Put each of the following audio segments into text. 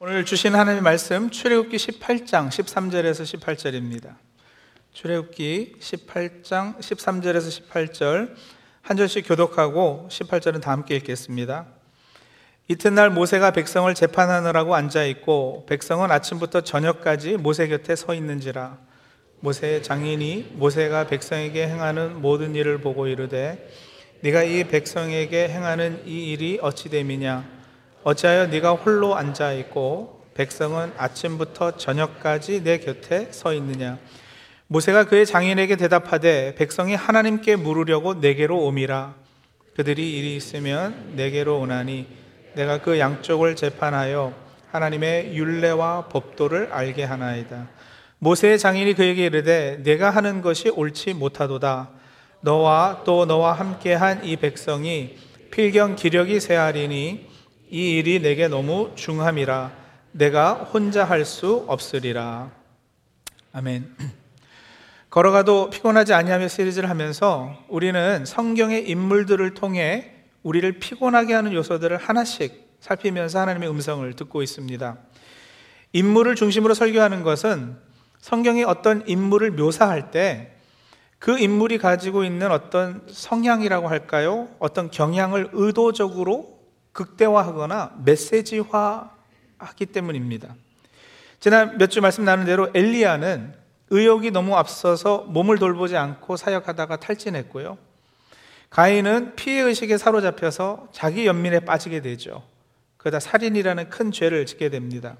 오늘 주신 하나님의 말씀 출애굽기 18장 13절에서 18절입니다. 출애굽기 18장 13절에서 18절 한 절씩 교독하고 18절은 다 함께 읽겠습니다. 이튿날 모세가 백성을 재판하느라고 앉아 있고 백성은 아침부터 저녁까지 모세 곁에 서 있는지라 모세의 장인이 모세가 백성에게 행하는 모든 일을 보고 이르되 네가 이 백성에게 행하는 이 일이 어찌 됨이냐 어찌하여 네가 홀로 앉아 있고 백성은 아침부터 저녁까지 내 곁에 서 있느냐? 모세가 그의 장인에게 대답하되 백성이 하나님께 물으려고 내게로 오미라. 그들이 일이 있으면 내게로 오나니 내가 그 양쪽을 재판하여 하나님의 율례와 법도를 알게 하나이다. 모세의 장인이 그에게 이르되 내가 하는 것이 옳지 못하도다. 너와 또 너와 함께한 이 백성이 필경 기력이 세하리니 이 일이 내게 너무 중함이라 내가 혼자 할 수 없으리라 아멘 걸어가도 피곤하지 아니하며 시리즈를 하면서 우리는 성경의 인물들을 통해 우리를 피곤하게 하는 요소들을 하나씩 살피면서 하나님의 음성을 듣고 있습니다. 인물을 중심으로 설교하는 것은 성경이 어떤 인물을 묘사할 때 그 인물이 가지고 있는 어떤 성향이라고 할까요? 어떤 경향을 의도적으로 극대화하거나 메시지화하기 때문입니다. 지난 몇 주 말씀 나눈 대로 엘리야는 의욕이 너무 앞서서 몸을 돌보지 않고 사역하다가 탈진했고요. 가인은 피해 의식에 사로잡혀서 자기 연민에 빠지게 되죠. 그러다 살인이라는 큰 죄를 짓게 됩니다.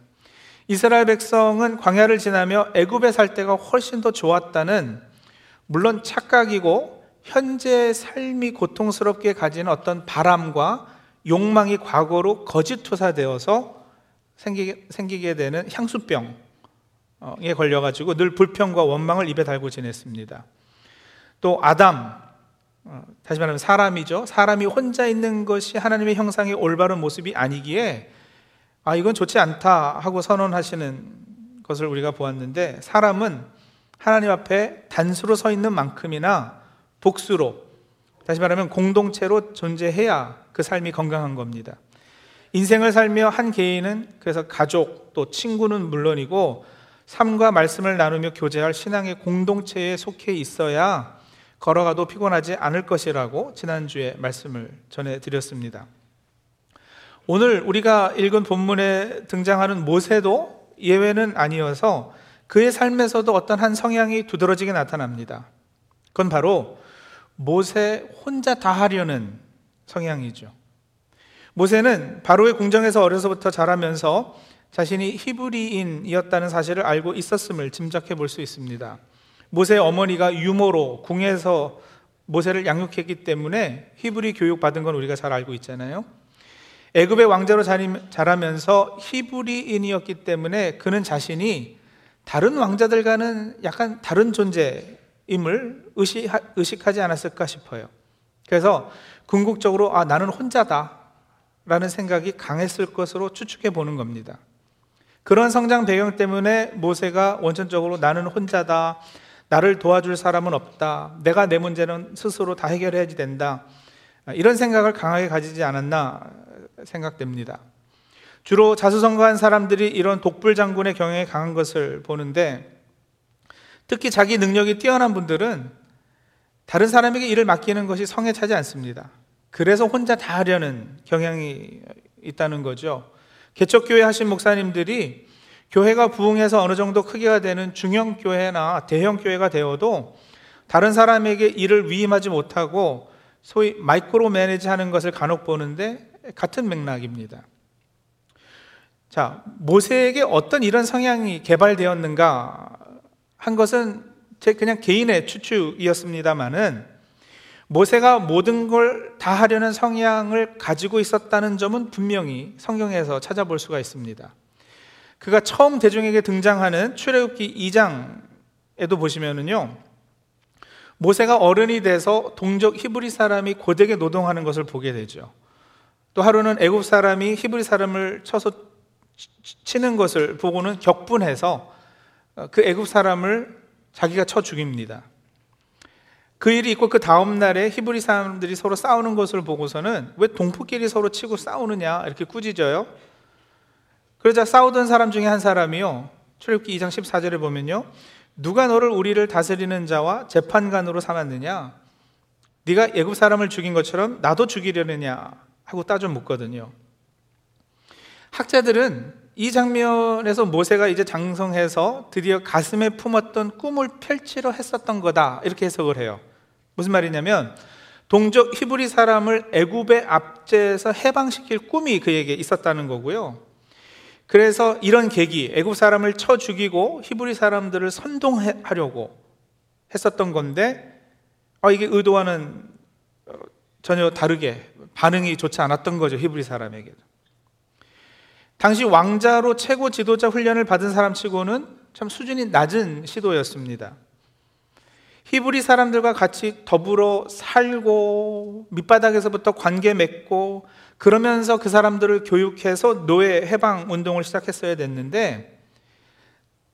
이스라엘 백성은 광야를 지나며 애굽에 살 때가 훨씬 더 좋았다는 물론 착각이고 현재 삶이 고통스럽게 가지는 어떤 바람과 욕망이 과거로 거짓 투사되어서 생기게, 생기게 되는 향수병에 걸려가지고 늘 불평과 원망을 입에 달고 지냈습니다. 또 아담, 어, 다시 말하면 사람이죠. 사람이 혼자 있는 것이 하나님의 형상의 올바른 모습이 아니기에 아, 이건 좋지 않다 하고 선언하시는 것을 우리가 보았는데 사람은 하나님 앞에 단수로 서 있는 만큼이나 복수로 다시 말하면 공동체로 존재해야 그 삶이 건강한 겁니다. 인생을 살며 한 개인은 그래서 가족 또 친구는 물론이고 삶과 말씀을 나누며 교제할 신앙의 공동체에 속해 있어야 걸어가도 피곤하지 않을 것이라고 지난주에 말씀을 전해 드렸습니다. 오늘 우리가 읽은 본문에 등장하는 모세도 예외는 아니어서 그의 삶에서도 어떤 한 성향이 두드러지게 나타납니다. 그건 바로 모세 혼자 다 하려는 성향이죠. 모세는 바로의 궁정에서 어려서부터 자라면서 자신이 히브리인이었다는 사실을 알고 있었음을 짐작해 볼 수 있습니다. 모세의 어머니가 유모로 궁에서 모세를 양육했기 때문에 히브리 교육 받은 건 우리가 잘 알고 있잖아요. 애굽의 왕자로 자라면서 히브리인이었기 때문에 그는 자신이 다른 왕자들과는 약간 다른 존재 임을 의식하지 않았을까 싶어요. 그래서 궁극적으로 아 나는 혼자다 라는 생각이 강했을 것으로 추측해 보는 겁니다. 그런 성장 배경 때문에 모세가 원천적으로 나는 혼자다, 나를 도와줄 사람은 없다, 내가 내 문제는 스스로 다 해결해야지 된다 이런 생각을 강하게 가지지 않았나 생각됩니다. 주로 자수성가한 사람들이 이런 독불 장군의 경향에 강한 것을 보는데 특히 자기 능력이 뛰어난 분들은 다른 사람에게 일을 맡기는 것이 성에 차지 않습니다. 그래서 혼자 다 하려는 경향이 있다는 거죠. 개척교회 하신 목사님들이 교회가 부흥해서 어느 정도 크기가 되는 중형 교회나 대형 교회가 되어도 다른 사람에게 일을 위임하지 못하고 소위 마이크로 매니지 하는 것을 간혹 보는데 같은 맥락입니다. 자, 모세에게 어떤 이런 성향이 개발되었는가 한 것은 제 그냥 개인의 추측이었습니다만은 모세가 모든 걸 다 하려는 성향을 가지고 있었다는 점은 분명히 성경에서 찾아볼 수가 있습니다. 그가 처음 대중에게 등장하는 출애굽기 2장에도 보시면은요. 모세가 어른이 돼서 동족 히브리 사람이 고되게 노동하는 것을 보게 되죠. 또 하루는 애굽 사람이 히브리 사람을 쳐서 치는 것을 보고는 격분해서 그 애굽 사람을 자기가 쳐 죽입니다. 그 일이 있고 그 다음 날에 히브리 사람들이 서로 싸우는 것을 보고서는 왜 동포끼리 서로 치고 싸우느냐 이렇게 꾸짖어요. 그러자 싸우던 사람 중에 한 사람이요. 출애굽기 2장 14절에 보면요. 누가 너를 우리를 다스리는 자와 재판관으로 삼았느냐? 네가 애굽 사람을 죽인 것처럼 나도 죽이려느냐 하고 따져 묻거든요. 학자들은 이 장면에서 모세가 이제 장성해서 드디어 가슴에 품었던 꿈을 펼치려 했었던 거다 이렇게 해석을 해요. 무슨 말이냐면 동족 히브리 사람을 애굽의 압제에서 해방시킬 꿈이 그에게 있었다는 거고요. 그래서 이런 계기, 애굽 사람을 쳐 죽이고 히브리 사람들을 선동하려고 했었던 건데 아, 이게 의도와는 어, 전혀 다르게 반응이 좋지 않았던 거죠 히브리 사람에게도. 당시 왕자로 최고 지도자 훈련을 받은 사람 치고는 참 수준이 낮은 시도였습니다. 히브리 사람들과 같이 더불어 살고 밑바닥에서부터 관계 맺고 그러면서 그 사람들을 교육해서 노예 해방 운동을 시작했어야 됐는데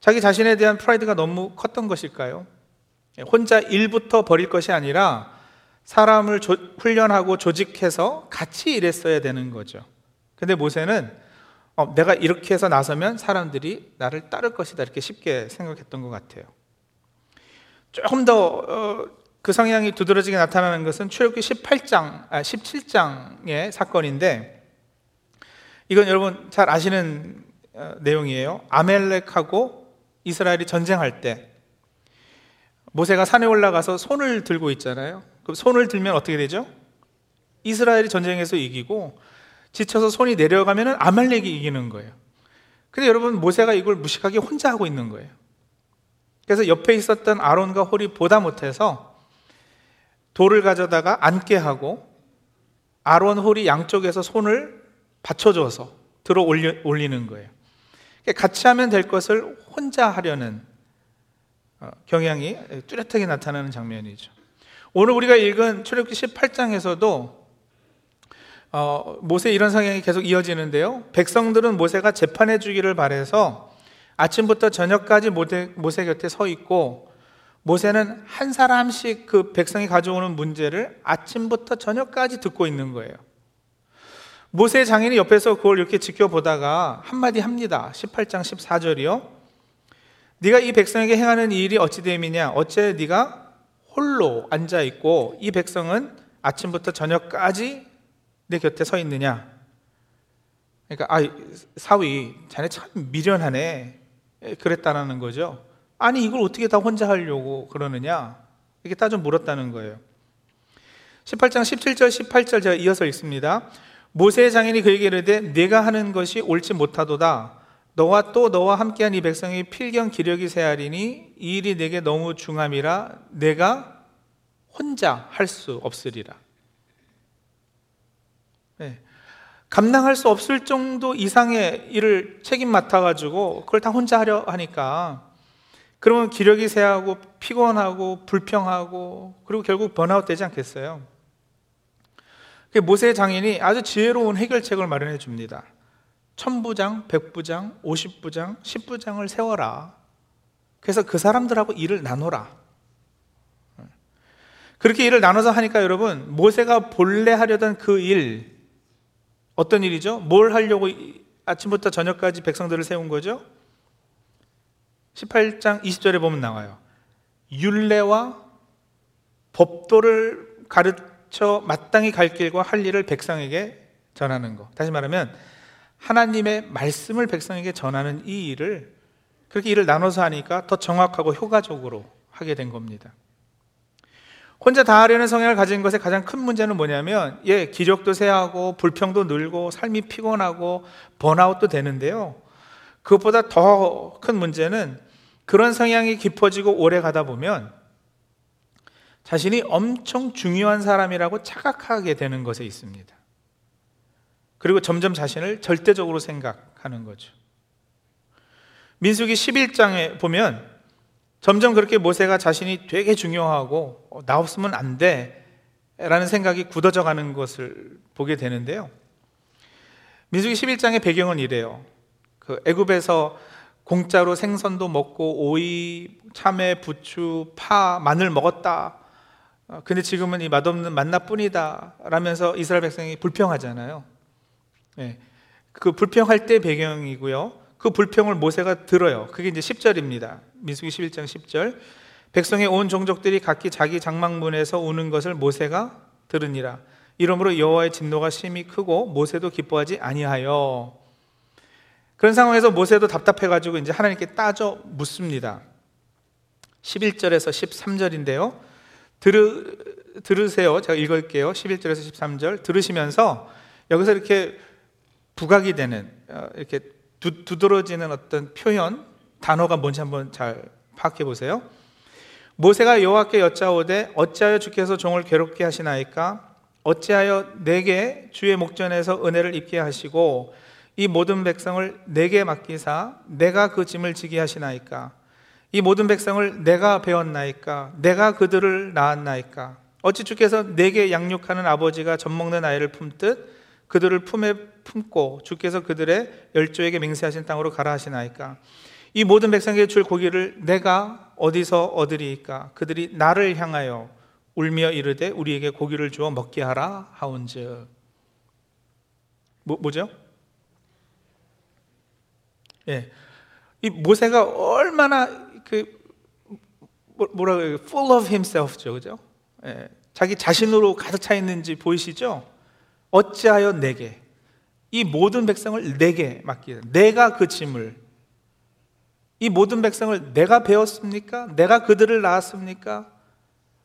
자기 자신에 대한 프라이드가 너무 컸던 것일까요? 혼자 일부터 버릴 것이 아니라 사람을 조, 훈련하고 조직해서 같이 일했어야 되는 거죠. 근데 모세는 어, 내가 이렇게 해서 나서면 사람들이 나를 따를 것이다 이렇게 쉽게 생각했던 것 같아요. 조금 더그 어, 성향이 두드러지게 나타나는 것은 출애굽기 18장, 아, 17장의 사건인데 이건 여러분 잘 아시는 어, 내용이에요. 아멜렉하고 이스라엘이 전쟁할 때 모세가 산에 올라가서 손을 들고 있잖아요. 그 손을 들면 어떻게 되죠? 이스라엘이 전쟁에서 이기고 지쳐서 손이 내려가면 아말렉이 이기는 거예요. 근데 여러분 모세가 이걸 무식하게 혼자 하고 있는 거예요. 그래서 옆에 있었던 아론과 홀이 보다 못해서 돌을 가져다가 앉게 하고 아론 홀이 양쪽에서 손을 받쳐줘서 들어 올리는 거예요. 같이 하면 될 것을 혼자 하려는 어, 경향이 뚜렷하게 나타나는 장면이죠. 오늘 우리가 읽은 출애굽기 18장에서도 어, 모세 이런 성향이 계속 이어지는데요. 백성들은 모세가 재판해 주기를 바래서 아침부터 저녁까지 모세, 모세 곁에 서 있고 모세는 한 사람씩 그 백성이 가져오는 문제를 아침부터 저녁까지 듣고 있는 거예요. 모세 장인이 옆에서 그걸 이렇게 지켜보다가 한마디 합니다. 18장 14절이요. 네가 이 백성에게 행하는 일이 어찌 됨이냐? 어째 네가 홀로 앉아 있고 이 백성은 아침부터 저녁까지 내 곁에 서 있느냐? 그러니까 아 사위 자네 참 미련하네 그랬다라는 거죠. 아니 이걸 어떻게 다 혼자 하려고 그러느냐? 이렇게 따져 물었다는 거예요. 18장 17절 18절 제가 이어서 읽습니다. 모세의 장인이 그에게 이르되 내가 하는 것이 옳지 못하도다. 너와 또 너와 함께한 이 백성이 필경 기력이 세하리니 이 일이 내게 너무 중함이라 내가 혼자 할 수 없으리라. 네. 감당할 수 없을 정도 이상의 일을 책임 맡아가지고 그걸 다 혼자 하려 하니까 그러면 기력이 세하고 피곤하고 불평하고 그리고 결국 번아웃 되지 않겠어요? 모세 장인이 아주 지혜로운 해결책을 마련해 줍니다. 천부장, 백부장, 오십부장, 십부장을 세워라. 그래서 그 사람들하고 일을 나눠라. 그렇게 일을 나눠서 하니까 여러분, 모세가 본래 하려던 그 일, 어떤 일이죠? 뭘 하려고 아침부터 저녁까지 백성들을 세운 거죠? 18장 20절에 보면 나와요. 율례와 법도를 가르쳐 마땅히 갈 길과 할 일을 백성에게 전하는 거. 다시 말하면 하나님의 말씀을 백성에게 전하는 이 일을 그렇게 일을 나눠서 하니까 더 정확하고 효과적으로 하게 된 겁니다. 혼자 다 하려는 성향을 가진 것의 가장 큰 문제는 뭐냐면, 예, 기력도 세하고, 불평도 늘고, 삶이 피곤하고, 번아웃도 되는데요. 그것보다 더 큰 문제는 그런 성향이 깊어지고 오래 가다 보면 자신이 엄청 중요한 사람이라고 착각하게 되는 것에 있습니다. 그리고 점점 자신을 절대적으로 생각하는 거죠. 민수기 11장에 보면 점점 그렇게 모세가 자신이 되게 중요하고 어, 나 없으면 안 돼. 라는 생각이 굳어져 가는 것을 보게 되는데요. 민수기 11장의 배경은 이래요. 그 애굽에서 공짜로 생선도 먹고 오이, 참외, 부추, 파, 마늘 먹었다. 어, 근데 지금은 이 맛없는 만나뿐이다. 라면서 이스라엘 백성이 불평하잖아요. 네. 그 불평할 때 배경이고요. 그 불평을 모세가 들어요. 그게 이제 10절입니다. 민수기 11장 10절. 백성의 온 종족들이 각기 자기 장막문에서 우는 것을 모세가 들으니라. 이러므로 여호와의 진노가 심히 크고 모세도 기뻐하지 아니하여. 그런 상황에서 모세도 답답해 가지고 이제 하나님께 따져 묻습니다. 11절에서 13절인데요. 들으, 들으세요. 제가 읽을게요. 11절에서 13절. 들으시면서 여기서 이렇게 부각이 되는, 어, 이렇게 두, 두드러지는 어떤 표현, 단어가 뭔지 한번 잘 파악해 보세요. 모세가 여호와께 여짜오되 어찌하여 주께서 종을 괴롭게 하시나이까? 어찌하여 내게 주의 목전에서 은혜를 입게 하시고 이 모든 백성을 내게 맡기사 내가 그 짐을 지게 하시나이까? 이 모든 백성을 내가 배웠나이까? 내가 그들을 낳았나이까? 어찌 주께서 내게 양육하는 아버지가 젖먹는 아이를 품듯 그들을 품에 품고 주께서 그들의 열조에게 맹세하신 땅으로 가라 하시나이까 이 모든 백성에게 줄 고기를 내가 어디서 얻으리이까 그들이 나를 향하여 울며 이르되 우리에게 고기를 주어 먹게 하라 하온즉 뭐, 뭐죠? 예. 이 모세가 얼마나 그 뭐, 뭐라 그래요? full of himself죠. 그죠? 예, 자기 자신으로 가득 차 있는지 보이시죠? 어찌하여 내게 이 모든 백성을 내게 맡기다. 내가 그 짐을 이 모든 백성을 내가 배웠습니까? 내가 그들을 낳았습니까?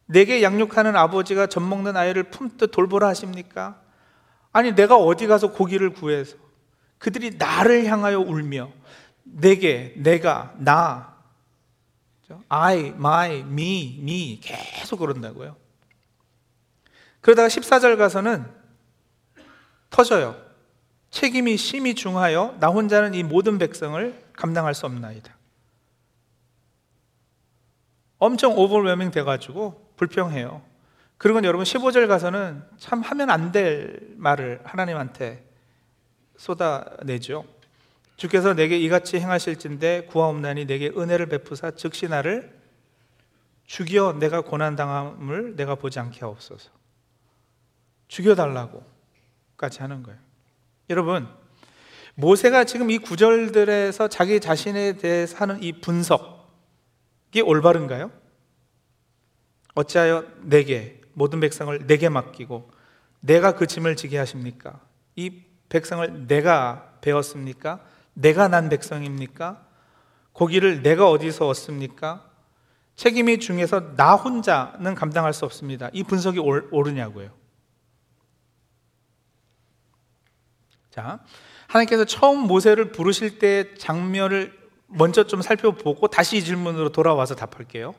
내게 양육하는 아버지가 젖 먹는 아이를 품듯 돌보라 하십니까? 아니 내가 어디 가서 고기를 구해서 그들이 나를 향하여 울며 내게 내가 나 I, my, me, me 계속 그런다고요. 그러다가 14절 가서는 터져요. 책임이 심히 중하여 나 혼자는 이 모든 백성을 감당할 수 없나이다. 엄청 오버웨밍 돼가지고 불평해요. 그리고 여러분 15절 가서는 참 하면 안 될 말을 하나님한테 쏟아내죠. 주께서 내게 이같이 행하실진데 구하옵나니 내게 은혜를 베푸사 즉시 나를 죽여 내가 고난 당함을 내가 보지 않게 하옵소서. 죽여 달라고 까지 하는 거예요. 여러분, 모세가 지금 이 구절들에서 자기 자신에 대해서 하는 이 분석이 올바른가요? 어찌하여 내게 모든 백성을 내게 맡기고 내가 그 짐을 지게 하십니까? 이 백성을 내가 배웠습니까? 내가 난 백성입니까? 고기를 내가 어디서 얻습니까? 책임이 중에서 나 혼자는 감당할 수 없습니다. 이 분석이 옳으냐고요. 자, 하나님께서 처음 모세를 부르실 때 장면을 먼저 좀 살펴보고 다시 이 질문으로 돌아와서 답할게요.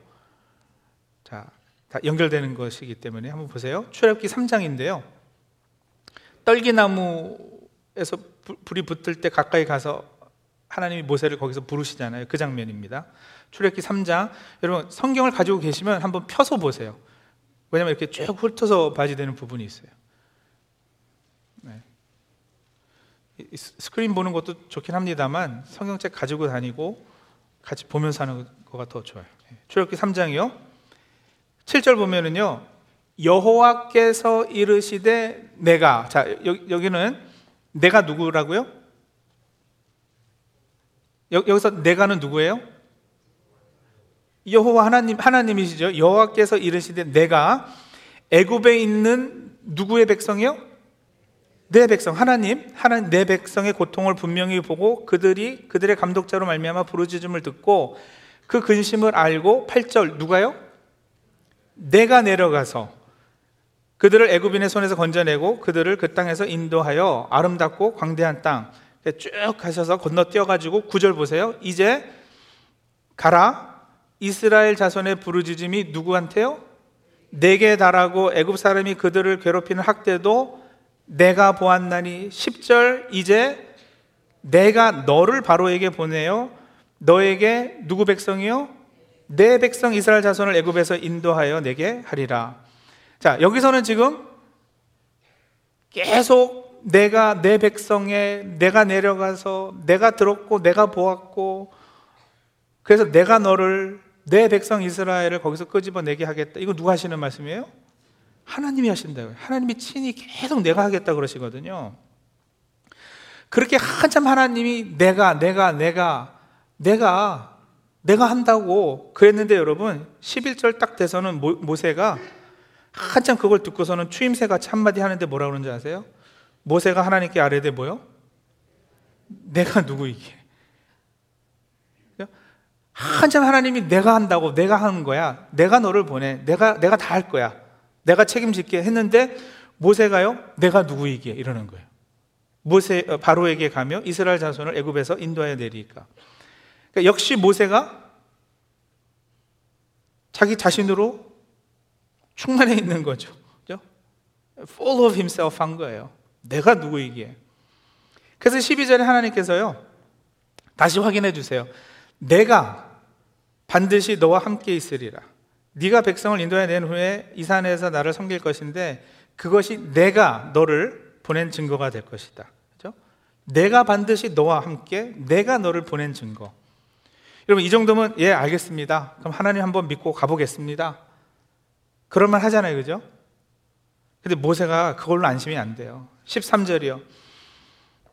자, 다 연결되는 것이기 때문에 한번 보세요. 출애굽기 3장인데요. 떨기나무에서 불이 붙을 때 가까이 가서 하나님이 모세를 거기서 부르시잖아요. 그 장면입니다. 출애굽기 3장. 여러분 성경을 가지고 계시면 한번 펴서 보세요. 왜냐하면 이렇게 쭉 훑어서 봐야 되는 부분이 있어요. 네. 스크린 보는 것도 좋긴 합니다만 성경책 가지고 다니고 같이 보면서 하는 거가 더 좋아요. 네. 출애굽기 3장이요. 7절 보면은요. 여호와께서 이르시되 내가 자 여기 는 내가 누구라고요? 여 기서 내가는 누구예요? 여호와 하나님 하나님이시죠. 여호와께서 이르시되 내가 애굽에 있는 누구의 백성이요? 내 백성 하나님 하나님 내 백성의 고통을 분명히 보고 그들이 그들의 감독자로 말미암아 부르짖음을 듣고 그 근심을 알고 8절 누가요? 내가 내려가서 그들을 애굽인의 손에서 건져내고 그들을 그 땅에서 인도하여 아름답고 광대한 땅 쭉 가셔서 건너뛰어 가지고 구절 보세요. 이제 가라 이스라엘 자손의 부르짖음이 누구한테요? 내게 달하고 애굽 사람이 그들을 괴롭히는 학대도 내가 보았나니 10절 이제 내가 너를 바로에게 보내요 너에게 누구 백성이요? 내 백성 이스라엘 자손을 애굽에서 인도하여 내게 하리라. 자, 여기서는 지금 계속 내가 내 백성에 내가 내려가서 내가 들었고 내가 보았고 그래서 내가 너를 내 백성 이스라엘을 거기서 끄집어내게 하겠다. 이거 누가 하시는 말씀이에요? 하나님이 하신다고요. 하나님이 친히 계속 내가 하겠다 그러시거든요. 그렇게 한참 하나님이 내가, 내가, 내가, 내가, 내가 한다고 그랬는데 여러분, 11절 딱 돼서는 모, 모세가 한참 그걸 듣고서는 추임새 같이 한마디 하는데 뭐라 그러는지 아세요? 모세가 하나님께 아뢰되 뭐요? 내가 누구이게? 한참 하나님이 내가 한다고 내가 하는 거야. 내가 너를 보내. 내가 내가 다 할 거야. 내가 책임질게 했는데 모세가요. 내가 누구이기에 이러는 거예요. 모세 어, 바로에게 가며 이스라엘 자손을 애굽에서 인도하여 내리니까. 그러니까 역시 모세가 자기 자신으로 충만해 있는 거죠. 그죠? full of himself 한 거예요. 내가 누구이기에. 그래서 12절에 하나님께서요. 다시 확인해 주세요. 내가 반드시 너와 함께 있으리라. 네가 백성을 인도해 낸 후에 이 산에서 나를 섬길 것인데 그것이 내가 너를 보낸 증거가 될 것이다. 그죠? 내가 반드시 너와 함께 내가 너를 보낸 증거. 여러분 이 정도면 예 알겠습니다. 그럼 하나님 한번 믿고 가보겠습니다. 그럴만 하잖아요, 그죠? 근데 모세가 그걸로 안심이 안 돼요. 13절이요.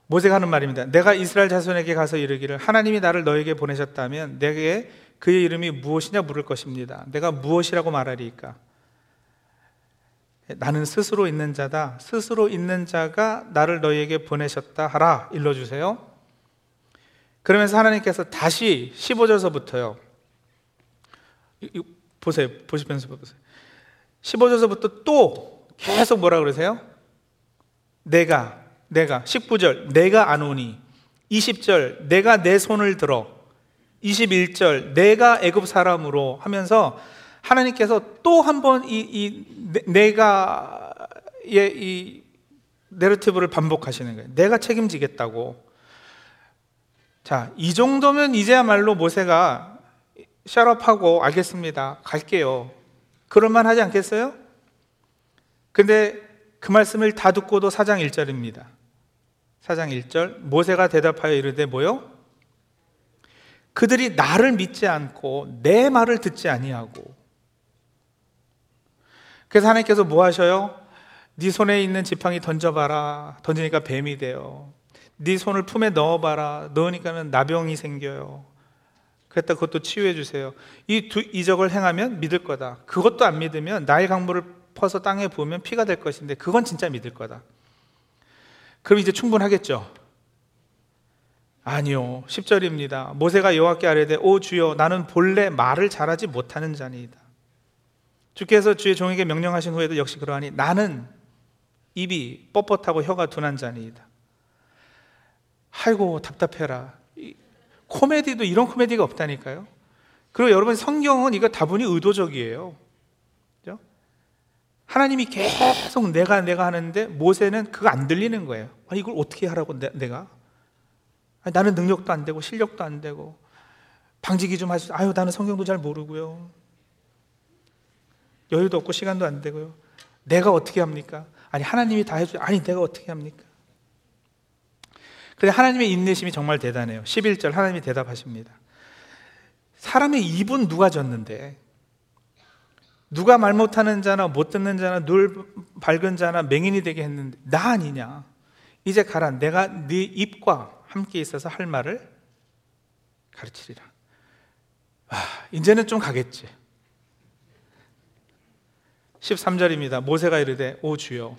모세가 하는 말입니다. 내가 이스라엘 자손에게 가서 이르기를 하나님이 나를 너에게 보내셨다면 내게 그의 이름이 무엇이냐 물을 것입니다. 내가 무엇이라고 말하리까? 나는 스스로 있는 자다. 스스로 있는 자가 나를 너에게 보내셨다 하라. 일러주세요. 그러면서 하나님께서 다시 15절서부터요. 보세요. 보시면서 보세요. 15절서부터 또 계속 뭐라 그러세요? 내가 내가 19절 내가 안 오니 20절 내가 내 손을 들어 21절 내가 애굽 사람으로 하면서 하나님께서 또 한 번 이 이 내가의 이 내러티브를 반복하시는 거예요. 내가 책임지겠다고. 자, 이 정도면 이제야말로 모세가 샤럽하고 알겠습니다. 갈게요. 그럴만 하지 않겠어요? 근데 그 말씀을 다 듣고도 사장 1절입니다. 4장 1절 모세가 대답하여 이르되 뭐요? 그들이 나를 믿지 않고 내 말을 듣지 아니하고. 그래서 하나님께서 뭐 하셔요? 네 손에 있는 지팡이 던져봐라. 던지니까 뱀이 돼요. 네 손을 품에 넣어봐라. 넣으니까는 나병이 생겨요. 그랬다 그것도 치유해 주세요. 이 두 이적을 행하면 믿을 거다. 그것도 안 믿으면 나의 강물을 퍼서 땅에 부으면 피가 될 것인데 그건 진짜 믿을 거다. 그럼 이제 충분하겠죠? 아니요. 10절입니다. 모세가 여호와께 아뢰되 오 주여 나는 본래 말을 잘하지 못하는 자니이다. 주께서 주의 종에게 명령하신 후에도 역시 그러하니 나는 입이 뻣뻣하고 혀가 둔한 자니이다. 아이고 답답해라. 코미디도 이런 코미디가 없다니까요. 그리고 여러분 성경은 이거 다분히 의도적이에요. 하나님이 계속 내가 내가 하는데 모세는 그거 안 들리는 거예요. 아니 이걸 어떻게 하라고 내, 가 아니, 나는 능력도 안 되고 실력도 안 되고 방지기 좀 하시. 아유 나는 성경도 잘 모르고요. 여유도 없고 시간도 안 되고요. 내가 어떻게 합니까? 아니 하나님이 다 해줘. 아니 내가 어떻게 합니까? 근데 하나님의 인내심이 정말 대단해요. 11절 하나님이 대답하십니다. 사람의 입은 누가 졌는데 누가 말 못하는 자나 못 듣는 자나 눈 밝은 자나 맹인이 되게 했는데 나 아니냐? 이제 가라. 내가 네 입과 함께 있어서 할 말을 가르치리라. 아, 이제는 좀 가겠지. 13절입니다. 모세가 이르되 오 주여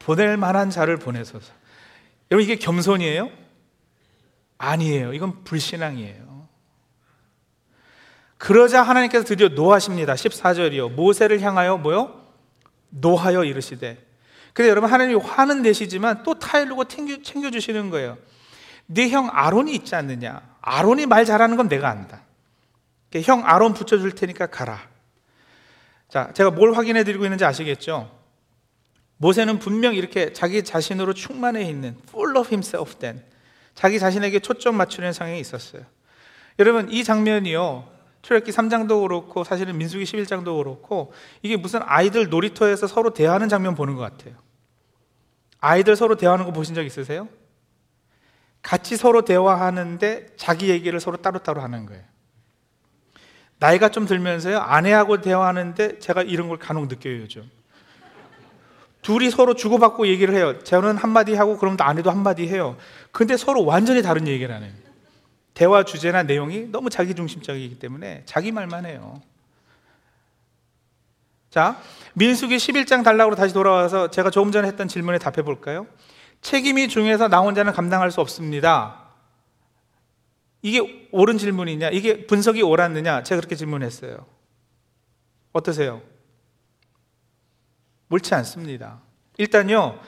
보낼 만한 자를 보내소서. 여러분 이게 겸손이에요? 아니에요. 이건 불신앙이에요. 그러자 하나님께서 드디어 노하십니다. 14절이요. 모세를 향하여 뭐요? 노하여 이르시되. 근데 여러분 하나님이 화는 내시지만 또 타일르고 챙겨, 주시는 거예요. 네 형 아론이 있지 않느냐? 아론이 말 잘하는 건 내가 안다. 형 아론 붙여줄 테니까 가라. 자, 제가 뭘 확인해 드리고 있는지 아시겠죠? 모세는 분명 이렇게 자기 자신으로 충만해 있는 full of himself 된 자기 자신에게 초점 맞추는 상황이 있었어요. 여러분 이 장면이요. 출애기 3장도 그렇고 사실은 민수기 11장도 그렇고 이게 무슨 아이들 놀이터에서 서로 대화하는 장면 보는 것 같아요. 아이들 서로 대화하는 거 보신 적 있으세요? 같이 서로 대화하는데 자기 얘기를 서로 따로따로 하는 거예요. 나이가 좀 들면서요, 아내하고 대화하는데 제가 이런 걸 간혹 느껴요, 요즘. 둘이 서로 주고받고 얘기를 해요. 저는 한마디 하고 그럼 또 아내도 한마디 해요. 근데 서로 완전히 다른 얘기를 하는 대화 주제나 내용이 너무 자기중심적이기 때문에 자기 말만 해요. 자, 민수기 11장 단락으로 다시 돌아와서 제가 조금 전에 했던 질문에 답해 볼까요? 책임이 중요해서 나 혼자는 감당할 수 없습니다. 이게 옳은 질문이냐? 이게 분석이 옳았느냐? 제가 그렇게 질문했어요. 어떠세요? 옳지 않습니다. 일단요,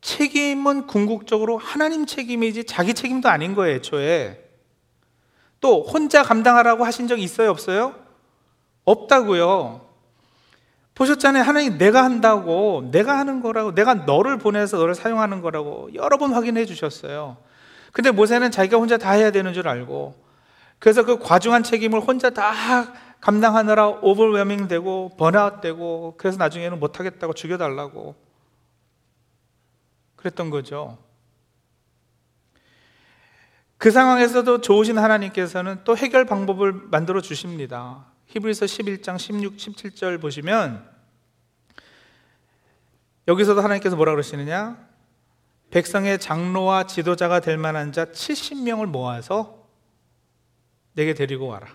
책임은 궁극적으로 하나님 책임이지 자기 책임도 아닌 거예요, 애초에. 또 혼자 감당하라고 하신 적 있어요, 없어요? 없다고요. 보셨잖아요. 하나님 내가 한다고, 내가 하는 거라고, 내가 너를 보내서 너를 사용하는 거라고 여러 번 확인해 주셨어요. 근데 모세는 자기가 혼자 다 해야 되는 줄 알고, 그래서 그 과중한 책임을 혼자 다 감당하느라 오버웨밍 되고 번아웃 되고 그래서 나중에는 못 하겠다고 죽여 달라고 그랬던 거죠. 그 상황에서도 좋으신 하나님께서는 또 해결 방법을 만들어 주십니다. 히브리서 11장 16, 17절 보시면 여기서도 하나님께서 뭐라 그러시느냐? 백성의 장로와 지도자가 될 만한 자 70명을 모아서 내게 데리고 와라.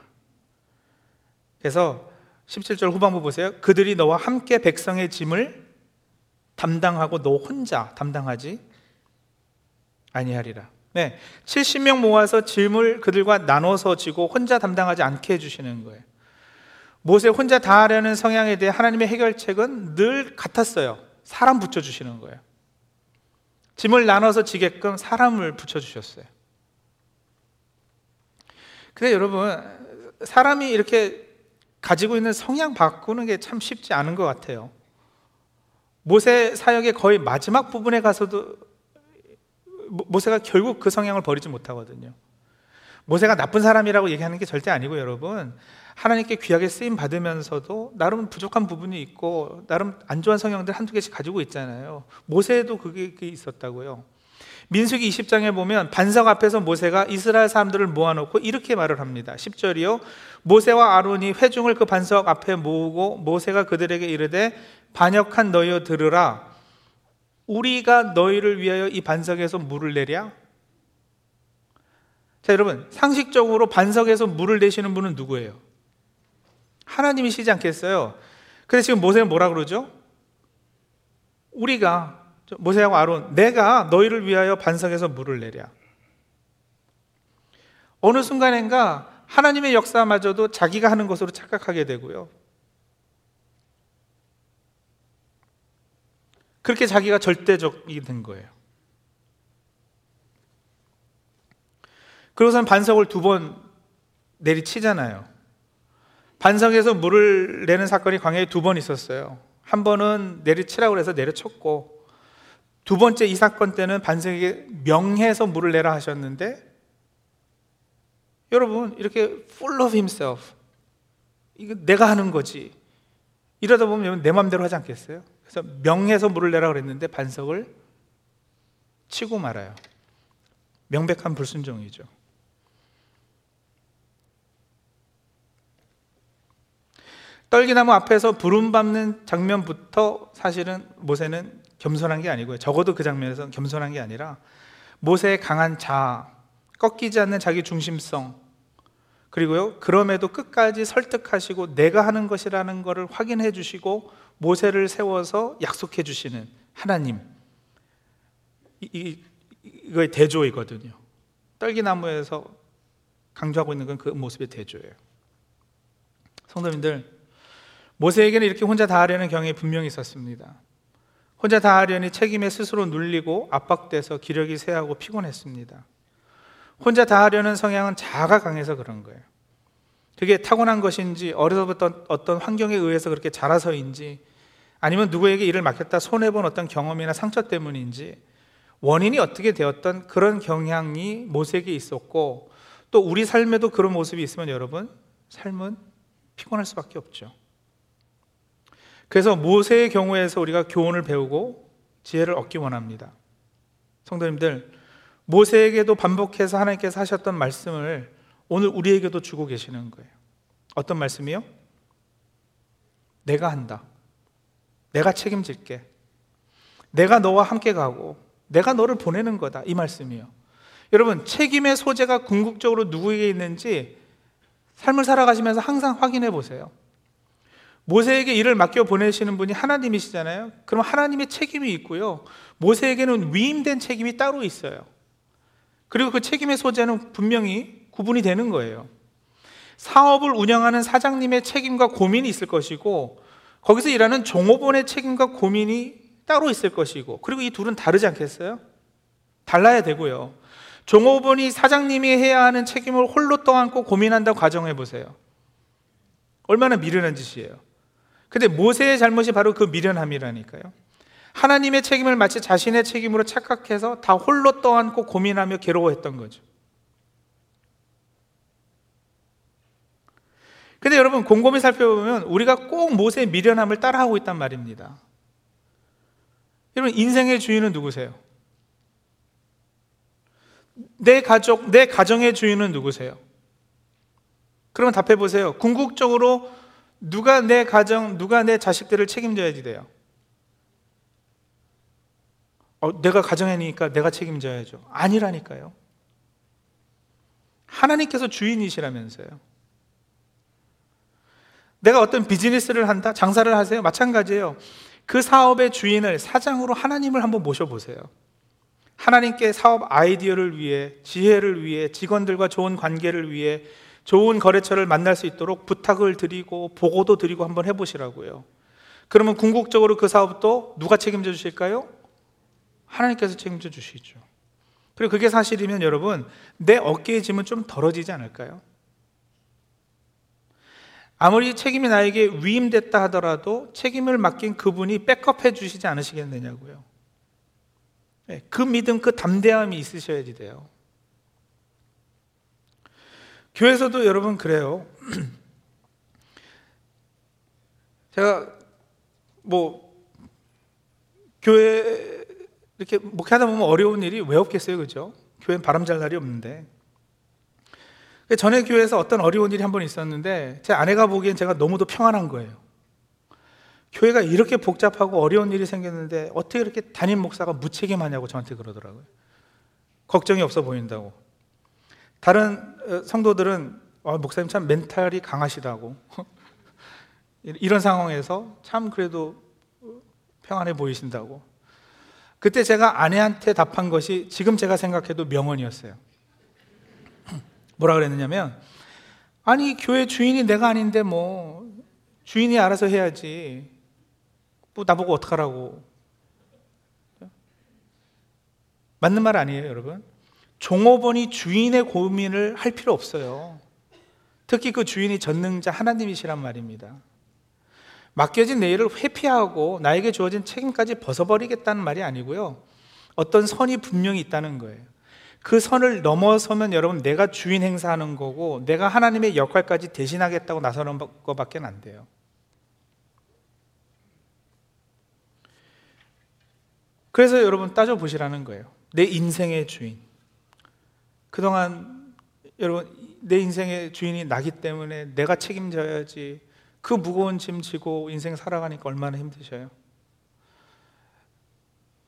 그래서 17절 후반부 보세요. 그들이 너와 함께 백성의 짐을 담당하고 너 혼자 담당하지 아니하리라. 네. 70명 모아서 짐을 그들과 나눠서 지고 혼자 담당하지 않게 해주시는 거예요. 모세 혼자 다 하려는 성향에 대해 하나님의 해결책은 늘 같았어요. 사람 붙여주시는 거예요. 짐을 나눠서 지게끔 사람을 붙여주셨어요. 근데 여러분, 사람이 이렇게 가지고 있는 성향 바꾸는 게 참 쉽지 않은 것 같아요. 모세 사역의 거의 마지막 부분에 가서도 모세가 결국 그 성향을 버리지 못하거든요. 모세가 나쁜 사람이라고 얘기하는 게 절대 아니고 여러분 하나님께 귀하게 쓰임 받으면서도 나름 부족한 부분이 있고 나름 안 좋은 성향들 한두 개씩 가지고 있잖아요. 모세에도 그게 있었다고요. 민수기 20장에 보면 반석 앞에서 모세가 이스라엘 사람들을 모아놓고 이렇게 말을 합니다. 10절이요. 모세와 아론이 회중을 그 반석 앞에 모으고 모세가 그들에게 이르되 반역한 너희여 들으라. 우리가 너희를 위하여 이 반석에서 물을 내랴? 자, 여러분, 상식적으로 반석에서 물을 내시는 분은 누구예요? 하나님이시지 않겠어요? 근데 지금 모세는 뭐라 그러죠? 우리가 모세하고 아론, 내가 너희를 위하여 반석에서 물을 내랴. 어느 순간인가 하나님의 역사마저도 자기가 하는 것으로 착각하게 되고요. 그렇게 자기가 절대적이 된 거예요. 그러고선 반석을 두 번 내리치잖아요. 반석에서 물을 내는 사건이 광야에 두 번 있었어요. 한 번은 내리치라고 해서 내려쳤고 두 번째 이 사건 때는 반석에게 명해서 물을 내라 하셨는데 여러분 이렇게 full of himself 이거 내가 하는 거지 이러다 보면 내 마음대로 하지 않겠어요? 그래서 명해서 물을 내라 그랬는데 반석을 치고 말아요. 명백한 불순종이죠. 떨기나무 앞에서 부름 밟는 장면부터 사실은 모세는 겸손한 게 아니고요. 적어도 그 장면에서 겸손한 게 아니라 모세의 강한 자아, 꺾이지 않는 자기 중심성, 그리고요, 그럼에도 끝까지 설득하시고 내가 하는 것이라는 것을 확인해 주시고 모세를 세워서 약속해 주시는 하나님. 이, 이거의 대조이거든요. 떨기나무에서 강조하고 있는 건 그 모습의 대조예요. 성도님들, 모세에게는 이렇게 혼자 다 하려는 경향이 분명히 있었습니다. 혼자 다 하려니 책임에 스스로 눌리고 압박돼서 기력이 쇠하고 피곤했습니다. 혼자 다 하려는 성향은 자아가 강해서 그런 거예요. 그게 타고난 것인지 어려서부터 어떤 환경에 의해서 그렇게 자라서인지 아니면 누구에게 일을 맡겼다 손해본 어떤 경험이나 상처 때문인지 원인이 어떻게 되었던 그런 경향이 모세에게 있었고 또 우리 삶에도 그런 모습이 있으면 여러분 삶은 피곤할 수밖에 없죠. 그래서 모세의 경우에서 우리가 교훈을 배우고 지혜를 얻기 원합니다. 성도님들, 모세에게도 반복해서 하나님께서 하셨던 말씀을 오늘 우리에게도 주고 계시는 거예요. 어떤 말씀이요? 내가 한다. 내가 책임질게. 내가 너와 함께 가고 내가 너를 보내는 거다. 이 말씀이요. 여러분, 책임의 소재가 궁극적으로 누구에게 있는지 삶을 살아가시면서 항상 확인해 보세요. 모세에게 일을 맡겨 보내시는 분이 하나님이시잖아요. 그럼 하나님의 책임이 있고요. 모세에게는 위임된 책임이 따로 있어요. 그리고 그 책임의 소재는 분명히 구분이 되는 거예요. 사업을 운영하는 사장님의 책임과 고민이 있을 것이고, 거기서 일하는 종업원의 책임과 고민이 따로 있을 것이고, 그리고 이 둘은 다르지 않겠어요? 달라야 되고요. 종업원이 사장님이 해야 하는 책임을 홀로 떠안고 고민한다고 가정해 보세요. 얼마나 미련한 짓이에요. 근데 모세의 잘못이 바로 그 미련함이라니까요. 하나님의 책임을 마치 자신의 책임으로 착각해서 다 홀로 떠안고 고민하며 괴로워했던 거죠. 근데 여러분 곰곰이 살펴보면 우리가 꼭 모세의 미련함을 따라하고 있단 말입니다. 여러분 인생의 주인은 누구세요? 내 가족, 내 가정의 주인은 누구세요? 그러면 답해 보세요. 궁극적으로 누가 내 가정, 누가 내 자식들을 책임져야지 돼요. 어, 내가 가정이니까 내가 책임져야죠. 아니라니까요. 하나님께서 주인이시라면서요. 내가 어떤 비즈니스를 한다? 장사를 하세요? 마찬가지예요. 그 사업의 주인을 사장으로 하나님을 한번 모셔보세요. 하나님께 사업 아이디어를 위해, 지혜를 위해, 직원들과 좋은 관계를 위해 좋은 거래처를 만날 수 있도록 부탁을 드리고 보고도 드리고 한번 해보시라고요. 그러면 궁극적으로 그 사업도 누가 책임져 주실까요? 하나님께서 책임져 주시죠. 그리고 그게 사실이면 여러분, 내 어깨의 짐은 좀 덜어지지 않을까요? 아무리 책임이 나에게 위임됐다 하더라도 책임을 맡긴 그분이 백업해 주시지 않으시겠느냐고요. 네, 그 믿음, 그 담대함이 있으셔야지 돼요. 교회에서도 여러분 그래요. 제가 뭐 교회 이렇게 목회하다 보면 어려운 일이 왜 없겠어요, 그죠? 교회는 바람 잘 날이 없는데. 전에 교회에서 어떤 어려운 일이 한 번 있었는데 제 아내가 보기엔 제가 너무도 평안한 거예요. 교회가 이렇게 복잡하고 어려운 일이 생겼는데 어떻게 이렇게 담임 목사가 무책임하냐고 저한테 그러더라고요. 걱정이 없어 보인다고. 다른 어, 성도들은 어, 목사님 참 멘탈이 강하시다고 이런 상황에서 참 그래도 평안해 보이신다고 그때 제가 아내한테 답한 것이 지금 제가 생각해도 명언이었어요 뭐라 그랬느냐면 아니 교회 주인이 내가 아닌데 뭐 주인이 알아서 해야지 뭐 나보고 어떡하라고 맞는 말 아니에요 여러분 종업원이 주인의 고민을 할 필요 없어요. 특히 그 주인이 전능자 하나님이시란 말입니다. 맡겨진 내 일을 회피하고 나에게 주어진 책임까지 벗어버리겠다는 말이 아니고요. 어떤 선이 분명히 있다는 거예요. 그 선을 넘어서면 여러분 내가 주인 행사하는 거고 내가 하나님의 역할까지 대신하겠다고 나서는 것밖에 안 돼요. 그래서 여러분 따져보시라는 거예요. 내 인생의 주인. 그동안 여러분 내 인생의 주인이 나기 때문에 내가 책임져야지 그 무거운 짐 지고 인생 살아가니까 얼마나 힘드셔요.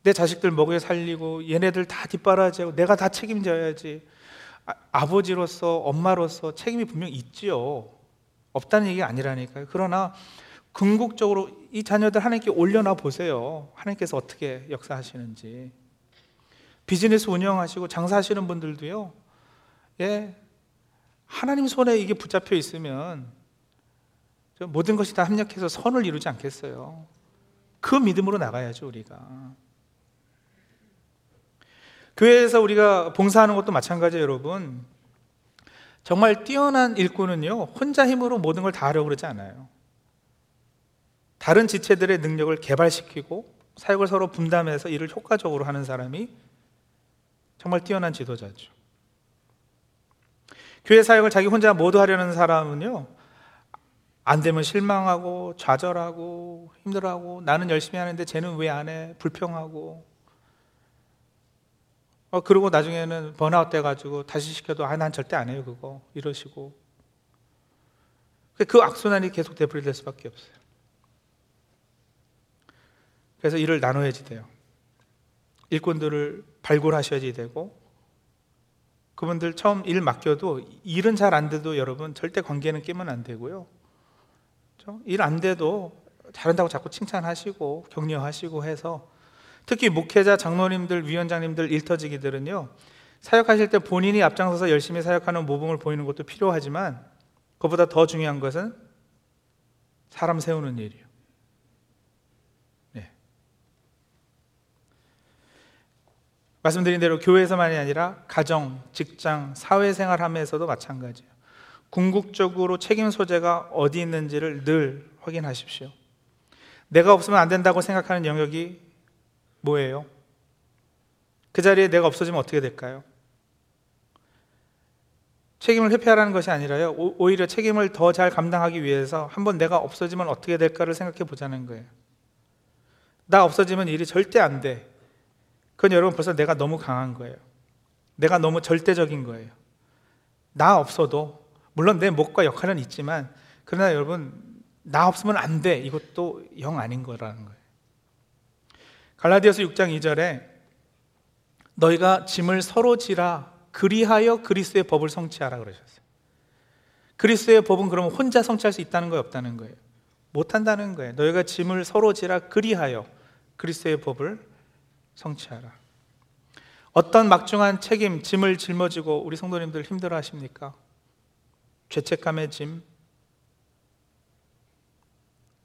내 자식들 먹여 살리고 얘네들 다 뒷바라지하고 내가 다 책임져야지. 아, 버지로서 엄마로서 책임이 분명 있지요. 없다는 얘기가 아니라니까요. 그러나 궁극적으로 이 자녀들 하나님께 올려놔 보세요. 하나님께서 어떻게 역사하시는지. 비즈니스 운영하시고 장사하시는 분들도요, 예, 하나님 손에 이게 붙잡혀 있으면 모든 것이 다 합력해서 선을 이루지 않겠어요. 그 믿음으로 나가야죠, 우리가. 교회에서 우리가 봉사하는 것도 마찬가지예요, 여러분. 정말 뛰어난 일꾼은요, 혼자 힘으로 모든 걸 다 하려고 그러지 않아요. 다른 지체들의 능력을 개발시키고 사역을 서로 분담해서 일을 효과적으로 하는 사람이 정말 뛰어난 지도자죠. 교회 사역을 자기 혼자 모두 하려는 사람은요, 안 되면 실망하고 좌절하고 힘들어하고 나는 열심히 하는데 쟤는 왜 안 해? 불평하고 어 그리고 나중에는 번아웃 돼가지고 다시 시켜도 아 난 절대 안 해요 그거 이러시고 그 악순환이 계속 되풀이될 수밖에 없어요. 그래서 일을 나눠야지 돼요. 일꾼들을 발굴하셔야 되고 그분들 처음 일 맡겨도 일은 잘 안 돼도 여러분 절대 관계는 깨면 안 되고요. 일 안 돼도 잘한다고 자꾸 칭찬하시고 격려하시고 해서 특히 목회자, 장로님들, 위원장님들, 일터지기들은요 사역하실 때 본인이 앞장서서 열심히 사역하는 모범을 보이는 것도 필요하지만 그보다 더 중요한 것은 사람 세우는 일이에요. 네. 말씀드린 대로 교회에서만이 아니라 가정, 직장, 사회생활 하면서도 마찬가지예요. 궁극적으로 책임 소재가 어디 있는지를 늘 확인하십시오. 내가 없으면 안 된다고 생각하는 영역이 뭐예요? 그 자리에 내가 없어지면 어떻게 될까요? 책임을 회피하라는 것이 아니라요. 오히려 책임을 더 잘 감당하기 위해서 한번 내가 없어지면 어떻게 될까를 생각해 보자는 거예요. 나 없어지면 일이 절대 안 돼. 그건 여러분 벌써 내가 너무 강한 거예요. 내가 너무 절대적인 거예요. 나 없어도 물론 내 목과 역할은 있지만 그러나 여러분 나 없으면 안 돼. 이것도 영 아닌 거라는 거예요. 갈라디아서 6장 2절에 너희가 짐을 서로 지라 그리하여 그리스의 법을 성취하라 그러셨어요. 그리스의 법은 그러면 혼자 성취할 수 있다는 거예요, 없다는 거예요? 못 한다는 거예요. 너희가 짐을 서로 지라 그리하여 그리스의 법을 성취하라. 어떤 막중한 책임, 짐을 짊어지고 우리 성도님들 힘들어 하십니까? 죄책감의 짐.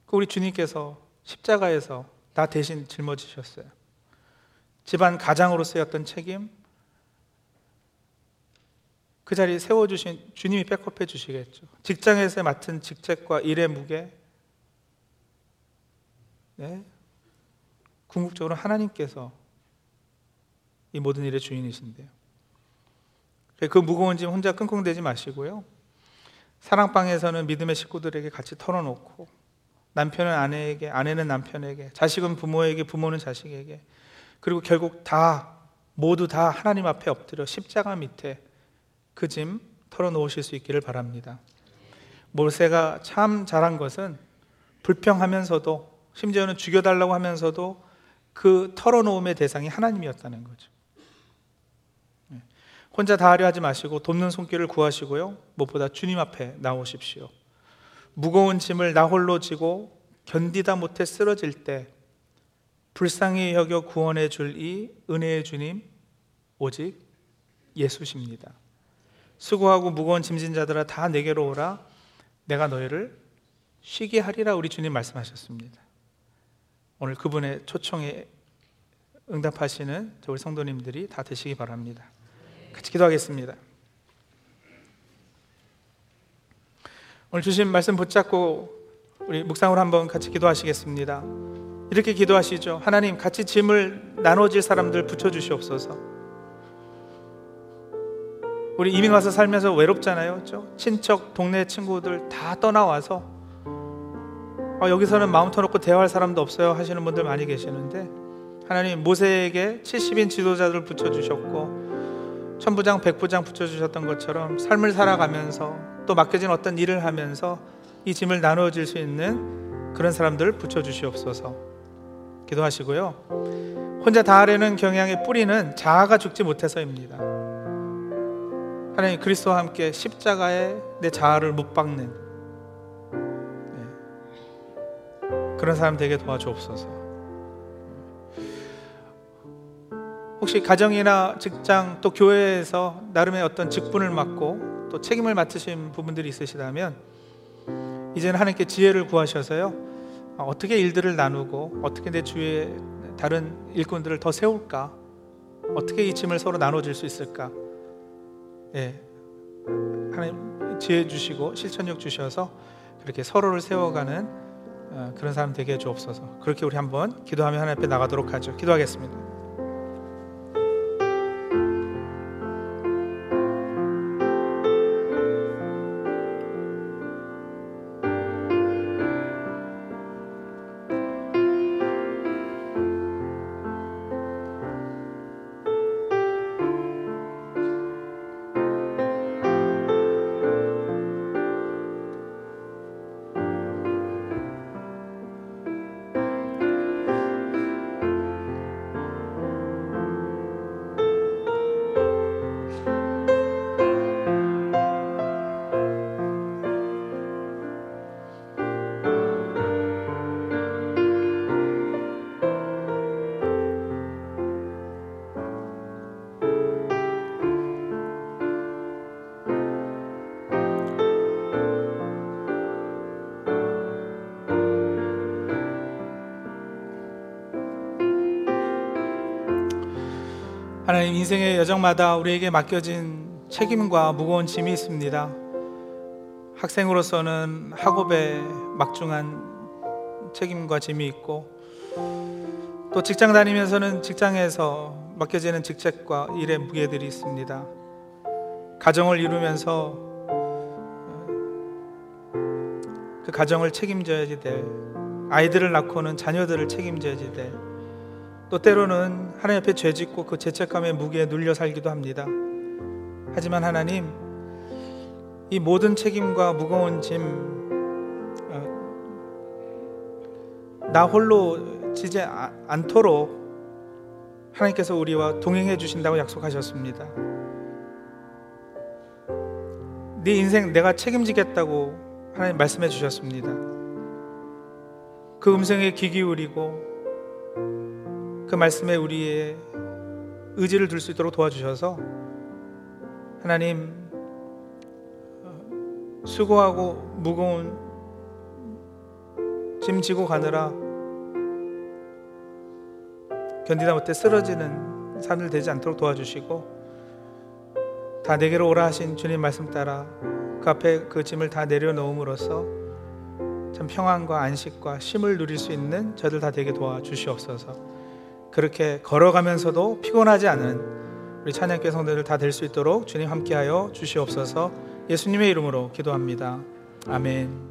그 우리 주님께서 십자가에서 나 대신 짊어지셨어요. 집안 가장으로서의 어떤 책임, 그 자리에 세워주신 주님이 백업해 주시겠죠. 직장에서 맡은 직책과 일의 무게, 네? 궁극적으로 하나님께서 이 모든 일의 주인이신데요. 그 무거운 짐 혼자 끙끙대지 마시고요. 사랑방에서는 믿음의 식구들에게 같이 털어놓고 남편은 아내에게, 아내는 남편에게, 자식은 부모에게, 부모는 자식에게 그리고 결국 다 모두 다 하나님 앞에 엎드려 십자가 밑에 그 짐 털어놓으실 수 있기를 바랍니다. 모세가 참 잘한 것은 불평하면서도 심지어는 죽여달라고 하면서도 그 털어놓음의 대상이 하나님이었다는 거죠. 네. 혼자 다 하려 하지 마시고 돕는 손길을 구하시고요. 무엇보다 주님 앞에 나오십시오. 무거운 짐을 나 홀로 지고 견디다 못해 쓰러질 때 불쌍히 여겨 구원해 줄 이 은혜의 주님 오직 예수십니다. 수고하고 무거운 짐진 자들아 다 내게로 오라 내가 너희를 쉬게 하리라 우리 주님 말씀하셨습니다. 오늘 그분의 초청에 응답하시는 우리 성도님들이 다 되시기 바랍니다. 같이 기도하겠습니다. 오늘 주신 말씀 붙잡고 우리 묵상으로 한번 같이 기도하시겠습니다. 이렇게 기도하시죠. 하나님 같이 짐을 나눠질 사람들 붙여 주시옵소서. 우리 이민 와서 살면서 외롭잖아요. 그렇죠? 친척, 동네 친구들 다 떠나와서 아, 여기서는 마음 터놓고 대화할 사람도 없어요 하시는 분들 많이 계시는데 하나님 모세에게 70인 지도자들 붙여주셨고 천부장, 백부장 붙여주셨던 것처럼 삶을 살아가면서 또 맡겨진 어떤 일을 하면서 이 짐을 나누어질 수 있는 그런 사람들 붙여 주시옵소서 기도하시고요 혼자 다 하려는 경향의 뿌리는 자아가 죽지 못해서입니다 하나님 그리스도와 함께 십자가에 내 자아를 못 박는 네. 그런 사람 되게 도와주옵소서. 혹시 가정이나 직장 또 교회에서 나름의 어떤 직분을 맡고 또 책임을 맡으신 부분들이 있으시다면 이제는 하나님께 지혜를 구하셔서요 어떻게 일들을 나누고 어떻게 내 주위에 다른 일꾼들을 더 세울까 어떻게 이 짐을 서로 나눠줄 수 있을까 예, 하나님 지혜 주시고 실천력 주셔서 그렇게 서로를 세워가는 어, 그런 사람 되게 해주옵소서. 그렇게 우리 한번 기도하며 하나님 앞에 나가도록 하죠. 기도하겠습니다. 하나님 인생의 여정마다 우리에게 맡겨진 책임과 무거운 짐이 있습니다. 학생으로서는 학업에 막중한 책임과 짐이 있고 또 직장 다니면서는 직장에서 맡겨지는 직책과 일의 무게들이 있습니다. 가정을 이루면서 어, 그 가정을 책임져야지 될 아이들을 낳고는 자녀들을 책임져야지 될또 때로는 하나님 앞에 죄 짓고 그 죄책감의 무게에 눌려 살기도 합니다. 하지만 하나님 이 모든 책임과 무거운 짐 어, 나 홀로 지지 아- 않도록 하나님께서 우리와 동행해 주신다고 약속하셨습니다. 네 인생 내가 책임지겠다고 하나님 말씀해 주셨습니다. 그 음성에 귀 기울이고 그 말씀에 우리의 의지를 둘 수 있도록 도와주셔서 하나님 어, 수고하고 무거운 짐 지고 가느라 견디다 못해 쓰러지는 삶을 되지 않도록 도와주시고 다 내게로 오라 하신 주님 말씀 따라 그 앞에 그 짐을 다 내려놓음으로써 참 평안과 안식과 쉼을 누릴 수 있는 저들 다 되게 도와주시옵소서 그렇게 걸어가면서도 피곤하지 않은 우리 찬양교 성도들 다 될 수 있도록 주님 함께하여 주시옵소서. 예수님의 이름으로 기도합니다. 아멘